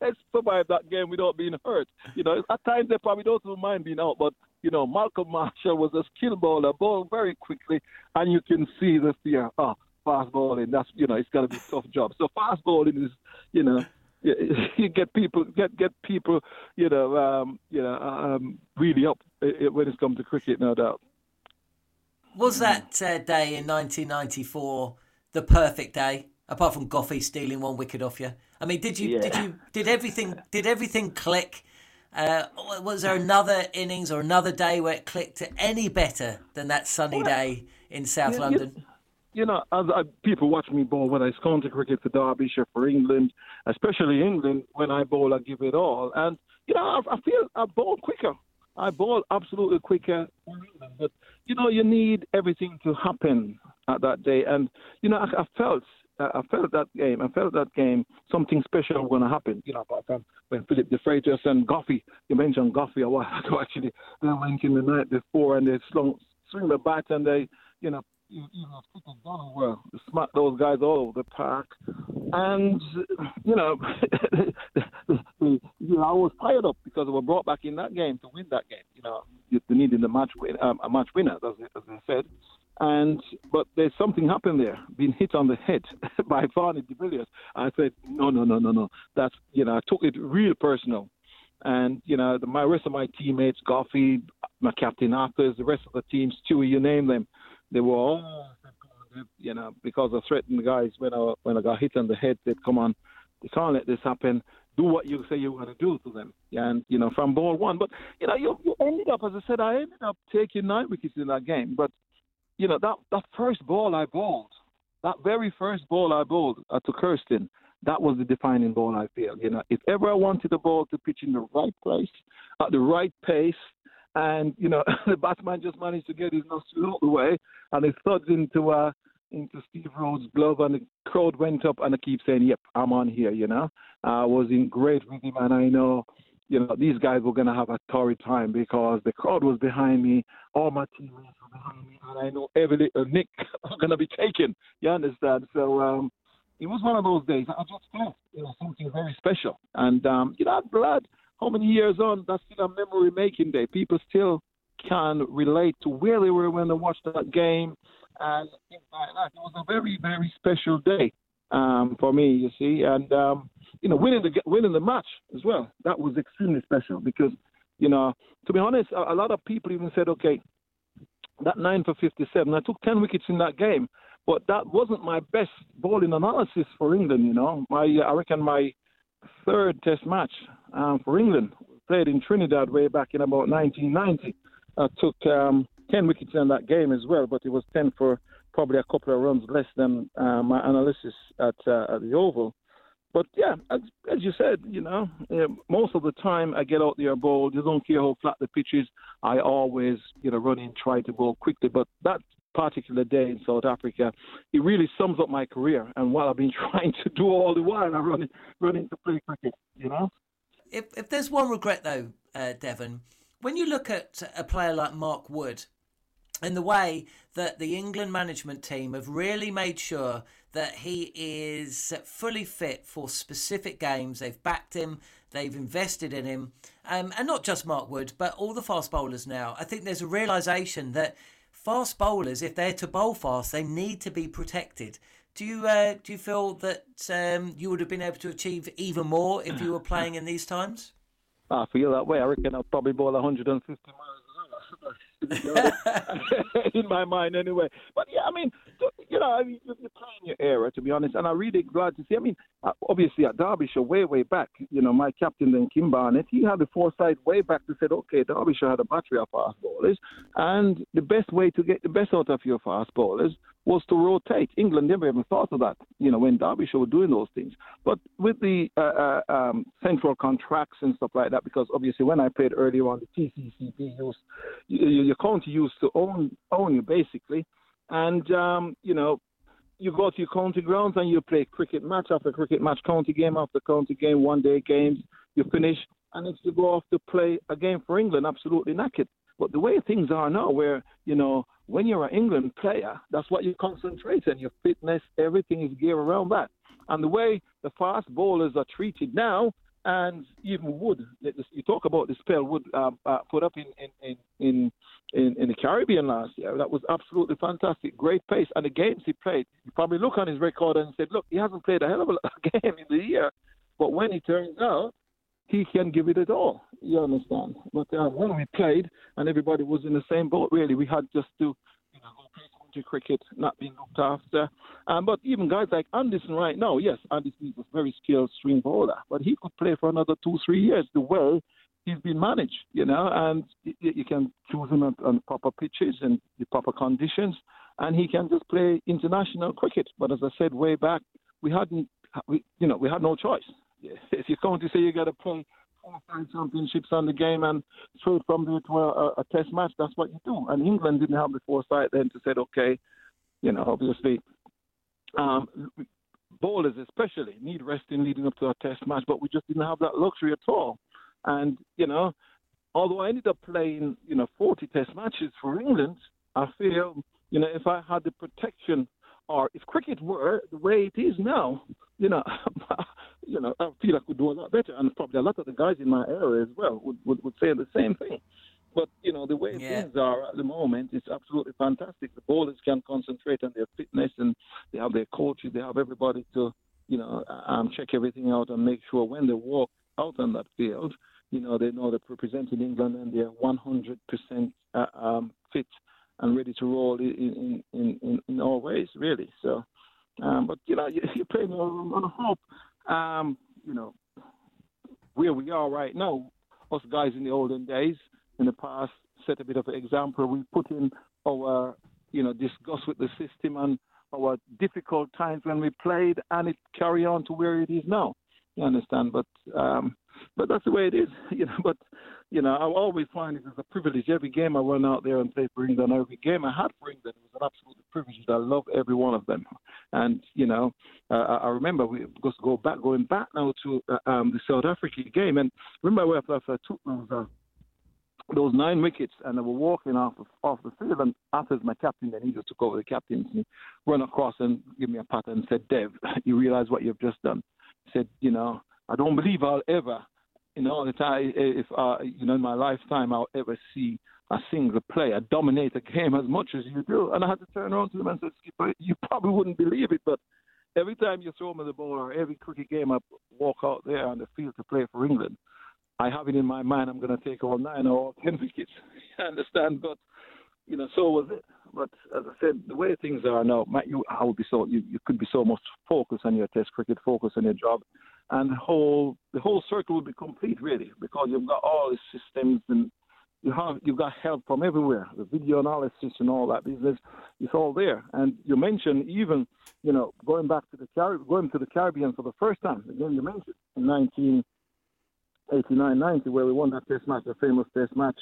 let's survive that game without being hurt. You know, at times they probably don't mind being out, but you know, Malcolm Marshall was a skill bowler, ball very quickly, and you can see the fear. Ah, fast bowling. That's you know, it's got to be a tough job. So fast bowling is, you know, [LAUGHS] you get people get get people you know um, you know um, really up when it's come to cricket, no doubt. Was that uh, day in 1994 the perfect day? Apart from Goughie stealing one wicket off you, I mean, did you Yeah. did you did everything did everything click? Uh, was there another innings or another day where it clicked to any better than that sunny day in South Yeah. London? you know, as I, people watch me bowl, whether it's county cricket for Derbyshire, for England, especially England, when I bowl, I give it all. And, you know, I, I feel I bowl quicker. I bowl absolutely quicker. But, you know, you need everything to happen at that day. And, you know, I, I felt. I felt that game. I felt that game. Something special was going to happen. You know, apart from when Phillip DeFreitas and Goughie, you mentioned Goughie a while [LAUGHS] ago. Actually, they went in the night before and they slung, swing the bat and they, you know, you, as quick as Donald were, smack those guys all over the park. And, you know, [LAUGHS] you know, I was fired up because we were brought back in that game to win that game. You know, you- needed a match win, um, a match winner, as, as I said. And but there's something happened there, being hit on the head [LAUGHS] by Fanie de Villiers. I said, no, no, no, no, no. That's you know, I took it real personal. And you know, the, my rest of my teammates, Goughie, my captain Athers, the rest of the team, Stewie, you name them, they were all, you know, because I threatened the guys when I when I got hit on the head. Said, "Come on, you can't let this happen. Do what you say you're going to do to them." And you know, from ball one, but you know, you, you ended up, as I said, I ended up taking nine wickets in that game. But you know, that that first ball I bowled, that very first ball I bowled uh, to Kirsten, that was the defining ball I feel. You know, if ever I wanted the ball to pitch in the right place, at the right pace, and you know, [LAUGHS] the batsman just managed to get his nostril out the way, and it thuds into uh into Steve Rhodes' glove, and the crowd went up, and I keep saying, "Yep, I'm on here." You know, I was in great rhythm, and I know. You know, these guys were going to have a torrid time because the crowd was behind me, all my teammates were behind me, and I know every nick was going to be taken. You understand? So, um, it was one of those days. I just felt, you know, something very special. And um, you know, glad how many years on that's still a memory making day. People still can relate to where they were when they watched that game, and things like that. It was a very, very special day um, for me, you see. And um, you know, winning the winning the match as well. That was extremely special because, you know, to be honest, a, a lot of people even said, okay, that nine for 57. I took 10 wickets in that game, but that wasn't my best bowling analysis for England. You know, my I reckon my third Test match um, for England played in Trinidad way back in about 1990. I took um, 10 wickets in that game as well, but it was 10 for probably a couple of runs less than uh, my analysis at, uh, at the Oval. But yeah, as, as you said, you know, uh, most of the time I get out there bowl. You don't care how flat the pitch is. I always, you know, run in, try to bowl quickly. But that particular day in South Africa, it really sums up my career and what I've been [LAUGHS] trying to do all the while. I'm running, running to play cricket. You know. If if there's one regret though, uh, Devon, when you look at a player like Mark Wood, and the way that the England management team have really made sure that he is fully fit for specific games. They've backed him, they've invested in him, um, and not just Mark Wood, but all the fast bowlers now. I think there's a realization that fast bowlers, if they're to bowl fast, they need to be protected. Do you uh, do you feel that um, you would have been able to achieve even more if you were playing in these times? I feel that way. I reckon I'll probably bowl 150 miles [LAUGHS] in my mind anyway. But yeah, I mean, you know, I mean, you're playing your era, to be honest, and I'm really glad to see. I mean, uh, obviously at Derbyshire, way, way back, you know, my captain then, Kim Barnett, he had the foresight way back to say, okay, Derbyshire had a battery of fast bowlers, and the best way to get the best out of your fast bowlers was to rotate. England never even thought of that, you know, when Derbyshire were doing those things. But with the uh, uh, um, central contracts and stuff like that, because obviously when I played earlier on, the TCCB used, your county used to own own you basically, and um, you know, you go to your county grounds and you play cricket match after cricket match, county game after county game, one day games. You finish, and if you go off to play a game for England, absolutely knackered. But the way things are now, where you know when you're an England player, that's what you concentrate on. Your fitness, everything is geared around that. And the way the fast bowlers are treated now, and even Wood, you talk about the spell Wood um, uh, put up in in, in in in the Caribbean last year. That was absolutely fantastic, great pace, and the games he played. You probably look on his record and said, "Look, he hasn't played a hell of a [LAUGHS] game in the year, but when he turns out, he can give it at all. You understand? But uh, when we played and everybody was in the same boat, really, we had just to you know, go play county cricket, not being looked after. Um, but even guys like Anderson right now, yes, Anderson is a very skilled swing bowler, but he could play for another two, three years the way he's been managed, you know, and you, you can choose him on, on proper pitches and the proper conditions, and he can just play international cricket. But as I said way back, we hadn't, we, you know, we had no choice [LAUGHS] if you're going to say you got to play four five championships on the game and straight from there to a, a, test match, that's what you do. And England didn't have the foresight then to say, okay, you know, obviously, um, bowlers especially need resting leading up to a test match, but we just didn't have that luxury at all. And, you know, although I ended up playing, you know, 40 test matches for England, I feel, you know, if I had the protection or if cricket were the way it is now, you know, [LAUGHS] you know, I feel I could do a lot better, and probably a lot of the guys in my area as well would, would, would say the same thing. But you know, the way yeah. things are at the moment, it's absolutely fantastic. The bowlers can concentrate on their fitness, and they have their coaches, they have everybody to, you know, um, check everything out and make sure when they walk out on that field, you know, they know they're representing England and they're 100% uh, um, fit and ready to roll in in, in, in all ways, really. So, um, but you know, you, you're playing on, on hope. Um, you know, where we are right now, us guys in the olden days, in the past, set a bit of an example. We put in our, you know, disgust with the system and our difficult times when we played, and it carry on to where it is now. You understand? But um, but that's the way it is, [LAUGHS] you know. But you know, I always find it as a privilege. Every game I run out there and play for England, every game I had for England, it was an absolute privilege. I love every one of them. And you know, uh, I remember we just go back, going back now to uh, um, the South Africa game, and remember after I took those. Uh, those nine wickets, and they were walking off the, off the field. And after my captain, then he just took over the captain's captaincy, run across and give me a pat and said, "Dev, [LAUGHS] you realize what you've just done?" He said, "You know, I don't believe I'll ever you know, that I, if uh, you know, in my lifetime, I'll ever see a single player dominate a game as much as you do. And I had to turn around to him and say, Skipper, you probably wouldn't believe it, but every time you throw me the ball or every cricket game I walk out there on the field to play for England, I have it in my mind I'm going to take all nine or all ten [LAUGHS] wickets. [LAUGHS] I understand, but you know, so was it. But as I said, the way things are now, Matt, you I would be so you, you could be so much focused on your Test cricket, focus on your job, and the whole the whole circle would be complete really because you've got all the systems and you have you've got help from everywhere, the video analysis and all that business. It's all there. And you mentioned even you know going back to the Caribbean, going to the Caribbean for the first time. Again, you mentioned in 1989, 90, where we won that Test match, the famous Test match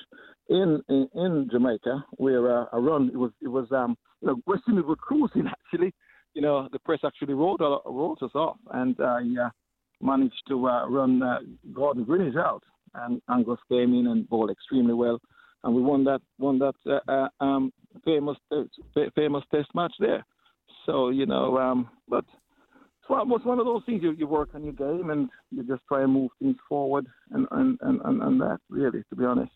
in in, in Jamaica, where uh, a run it was it was um you know West Indies were cruising [LAUGHS] actually. You know the press actually wrote wrote us off, and uh, yeah, managed to uh, run uh, Gordon Greenidge out and Angus came in and bowled extremely well, and we won that won that uh, um, famous famous Test match there. So you know, um, but it's one, it's one of those things you, you work on your game and you just try and move things forward and and, and, and, and that really, to be honest.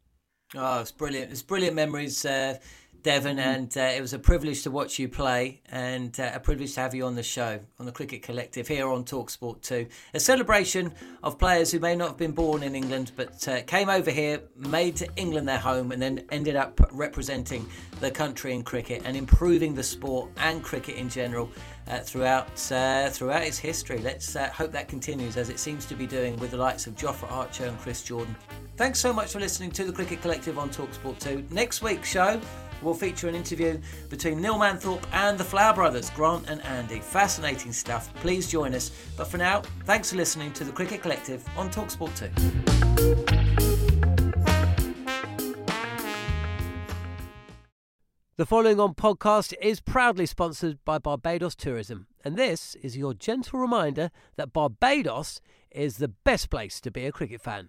Oh, it's brilliant! It's brilliant memories. Uh, Devon, and uh, it was a privilege to watch you play and uh, a privilege to have you on the show, on the Cricket Collective here on Talksport 2. A celebration of players who may not have been born in England but uh, came over here, made England their home, and then ended up representing the country in cricket and improving the sport and cricket in general. Uh, throughout uh, throughout its history, let's uh, hope that continues as it seems to be doing with the likes of Jofra Archer and Chris Jordan. Thanks so much for listening to the Cricket Collective on Talksport 2. Next week's show, will feature an interview between Neil Manthorp and the Flower Brothers, Grant and Andy. Fascinating stuff. Please join us. But for now, thanks for listening to the Cricket Collective on Talksport 2. The following on podcast is proudly sponsored by Barbados Tourism, and this is your gentle reminder that Barbados is the best place to be a cricket fan.